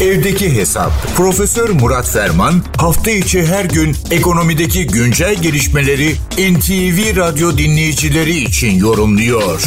Evdeki Hesap. Profesör Murat Ferman hafta içi her gün ekonomideki güncel gelişmeleri NTV Radyo dinleyicileri için yorumluyor.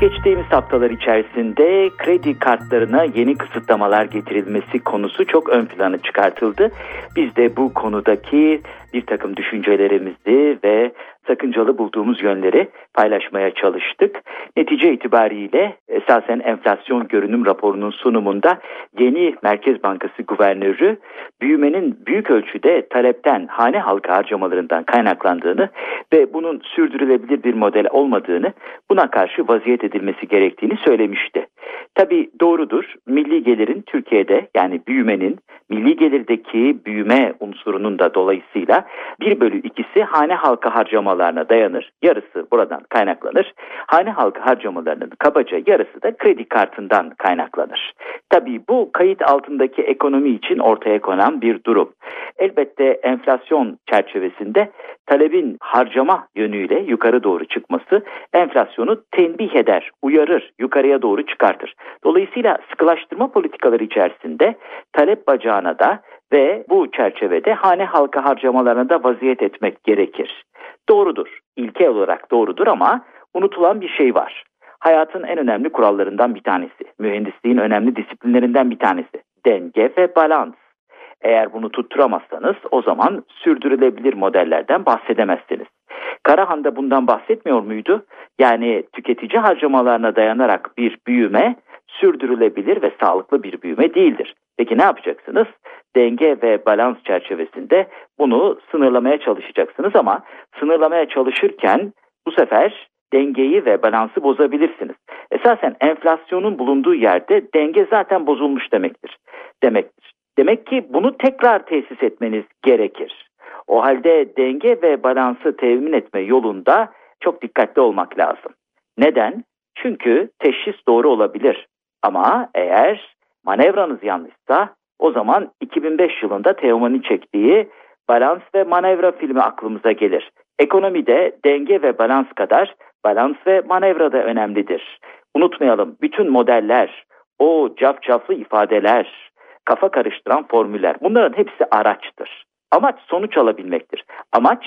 Geçtiğimiz haftalar içerisinde kredi kartlarına yeni kısıtlamalar getirilmesi konusu çok ön plana çıkartıldı. Biz de bu konudaki bir takım düşüncelerimizi ve sakıncalı bulduğumuz yönleri paylaşmaya çalıştık. Netice itibariyle esasen enflasyon görünüm raporunun sunumunda yeni Merkez Bankası Guvernörü büyümenin büyük ölçüde talepten hane halka harcamalarından kaynaklandığını ve bunun sürdürülebilir bir model olmadığını buna karşı vaziyet edilmesi gerektiğini söylemişti. Tabi doğrudur milli gelirin Türkiye'de yani büyümenin milli gelirdeki büyüme unsurunun da dolayısıyla 1 bölü 2'si hane halka harcamalarına dayanır. Yarısı buradan kaynaklanır. Hane halka harcamalarının kabaca yarısı da kredi kartından kaynaklanır. Tabii bu kayıt altındaki ekonomi için ortaya konan bir durum. Elbette enflasyon çerçevesinde talebin harcama yönüyle yukarı doğru çıkması enflasyonu tenbih eder, uyarır, yukarıya doğru çıkartır. Dolayısıyla sıkılaştırma politikaları içerisinde talep bacağına da ve bu çerçevede hane halka harcamalarına da vaziyet etmek gerekir. Doğrudur, ilke olarak doğrudur ama unutulan bir şey var. Hayatın en önemli kurallarından bir tanesi, mühendisliğin önemli disiplinlerinden bir tanesi. Denge ve balans. Eğer bunu tutturamazsanız o zaman sürdürülebilir modellerden bahsedemezsiniz. Karahan da bundan bahsetmiyor muydu? Yani tüketici harcamalarına dayanarak bir büyüme sürdürülebilir ve sağlıklı bir büyüme değildir. Peki ne yapacaksınız? Denge ve balans çerçevesinde bunu sınırlamaya çalışacaksınız ama sınırlamaya çalışırken bu sefer dengeyi ve balansı bozabilirsiniz. Esasen enflasyonun bulunduğu yerde denge zaten bozulmuş demektir. Demektir. Demek ki bunu tekrar tesis etmeniz gerekir. O halde denge ve balansı temin etme yolunda çok dikkatli olmak lazım. Neden? Çünkü teşhis doğru olabilir. Ama eğer manevranız yanlışsa o zaman 2005 yılında Teoman'ın çektiği Balans ve Manevra filmi aklımıza gelir. Ekonomide denge ve balans kadar balans ve manevra da önemlidir. Unutmayalım bütün modeller, o cafcaflı ifadeler, kafa karıştıran formüller bunların hepsi araçtır. Amaç sonuç alabilmektir. Amaç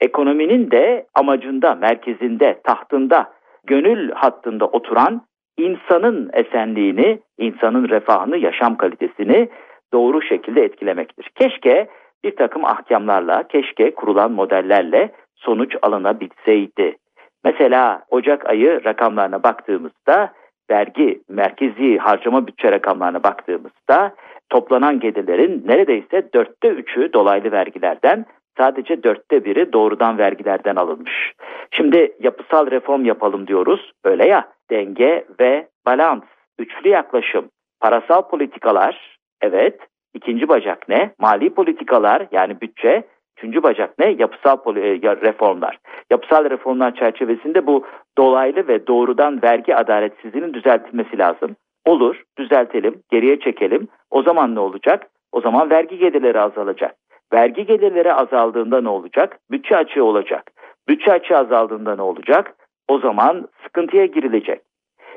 ekonominin de amacında, merkezinde, tahtında, gönül hattında oturan insanın esenliğini, insanın refahını, yaşam kalitesini doğru şekilde etkilemektir. Keşke bir takım ahkamlarla, keşke kurulan modellerle sonuç alınabilseydi. Mesela Ocak ayı rakamlarına baktığımızda, vergi, merkezi harcama bütçe rakamlarına baktığımızda toplanan gelirlerin neredeyse dörtte üçü dolaylı vergilerden, sadece dörtte biri doğrudan vergilerden alınmış. Şimdi yapısal reform yapalım diyoruz, öyle ya, denge ve balans, üçlü yaklaşım, parasal politikalar, evet, ikinci bacak ne? Mali politikalar yani bütçe, Üçüncü bacak ne? Yapısal e, reformlar. Yapısal reformlar çerçevesinde bu dolaylı ve doğrudan vergi adaletsizliğinin düzeltilmesi lazım. Olur, düzeltelim, geriye çekelim. O zaman ne olacak? O zaman vergi gelirleri azalacak. Vergi gelirleri azaldığında ne olacak? Bütçe açığı olacak. Bütçe açığı azaldığında ne olacak? O zaman sıkıntıya girilecek.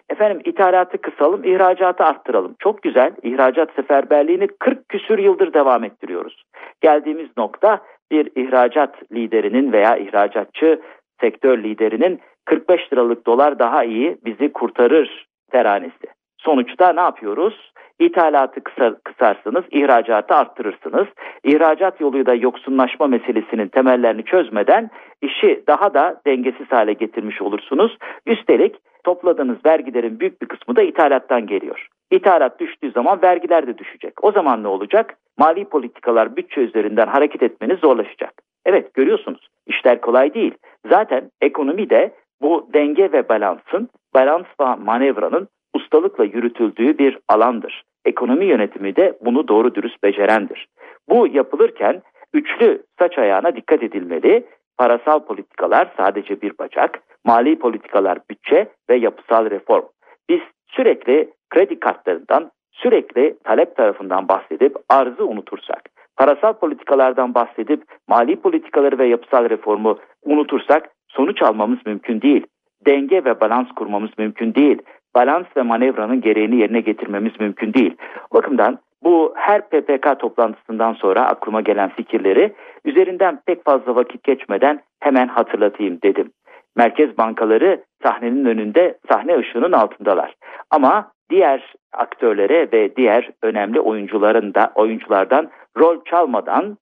Efendim ithalatı kısalım, ihracatı arttıralım. Çok güzel. İhracat seferberliğini 40 küsür yıldır devam ettiriyoruz. Geldiğimiz nokta bir ihracat liderinin veya ihracatçı sektör liderinin 45 liralık dolar daha iyi bizi kurtarır teranesi. Sonuçta ne yapıyoruz? İthalatı kısar, kısarsınız, ihracatı arttırırsınız. İhracat yoluyla yoksunlaşma meselesinin temellerini çözmeden işi daha da dengesiz hale getirmiş olursunuz. Üstelik topladığınız vergilerin büyük bir kısmı da ithalattan geliyor. İthalat düştüğü zaman vergiler de düşecek. O zaman ne olacak? Mali politikalar bütçe üzerinden hareket etmeniz zorlaşacak. Evet görüyorsunuz işler kolay değil. Zaten ekonomi de bu denge ve balansın, balans ve manevranın ustalıkla yürütüldüğü bir alandır. Ekonomi yönetimi de bunu doğru dürüst becerendir. Bu yapılırken üçlü saç ayağına dikkat edilmeli. Parasal politikalar sadece bir bacak, mali politikalar bütçe ve yapısal reform. Biz sürekli kredi kartlarından, sürekli talep tarafından bahsedip arzı unutursak, parasal politikalardan bahsedip mali politikaları ve yapısal reformu unutursak sonuç almamız mümkün değil. Denge ve balans kurmamız mümkün değil. Balans ve manevranın gereğini yerine getirmemiz mümkün değil. O bakımdan bu her PPK toplantısından sonra aklıma gelen fikirleri üzerinden pek fazla vakit geçmeden hemen hatırlatayım dedim. Merkez bankaları sahnenin önünde sahne ışığının altındalar. Ama diğer aktörlere ve diğer önemli oyuncuların da oyunculardan rol çalmadan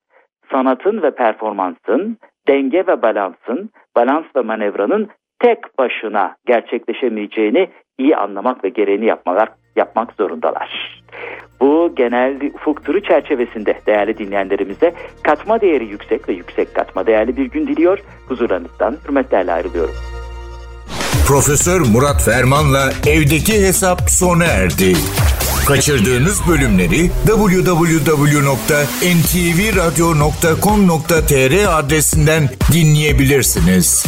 sanatın ve performansın, denge ve balansın, balans ve manevranın tek başına gerçekleşemeyeceğini iyi anlamak ve gereğini yapmalar, yapmak zorundalar. Bu genel ufuk turu çerçevesinde değerli dinleyenlerimize katma değeri yüksek ve yüksek katma değerli bir gün diliyor. Huzurlarınızdan hürmetlerle ayrılıyorum. Profesör Murat Ferman'la evdeki hesap sona erdi. Kaçırdığınız bölümleri www.ntvradio.com.tr adresinden dinleyebilirsiniz.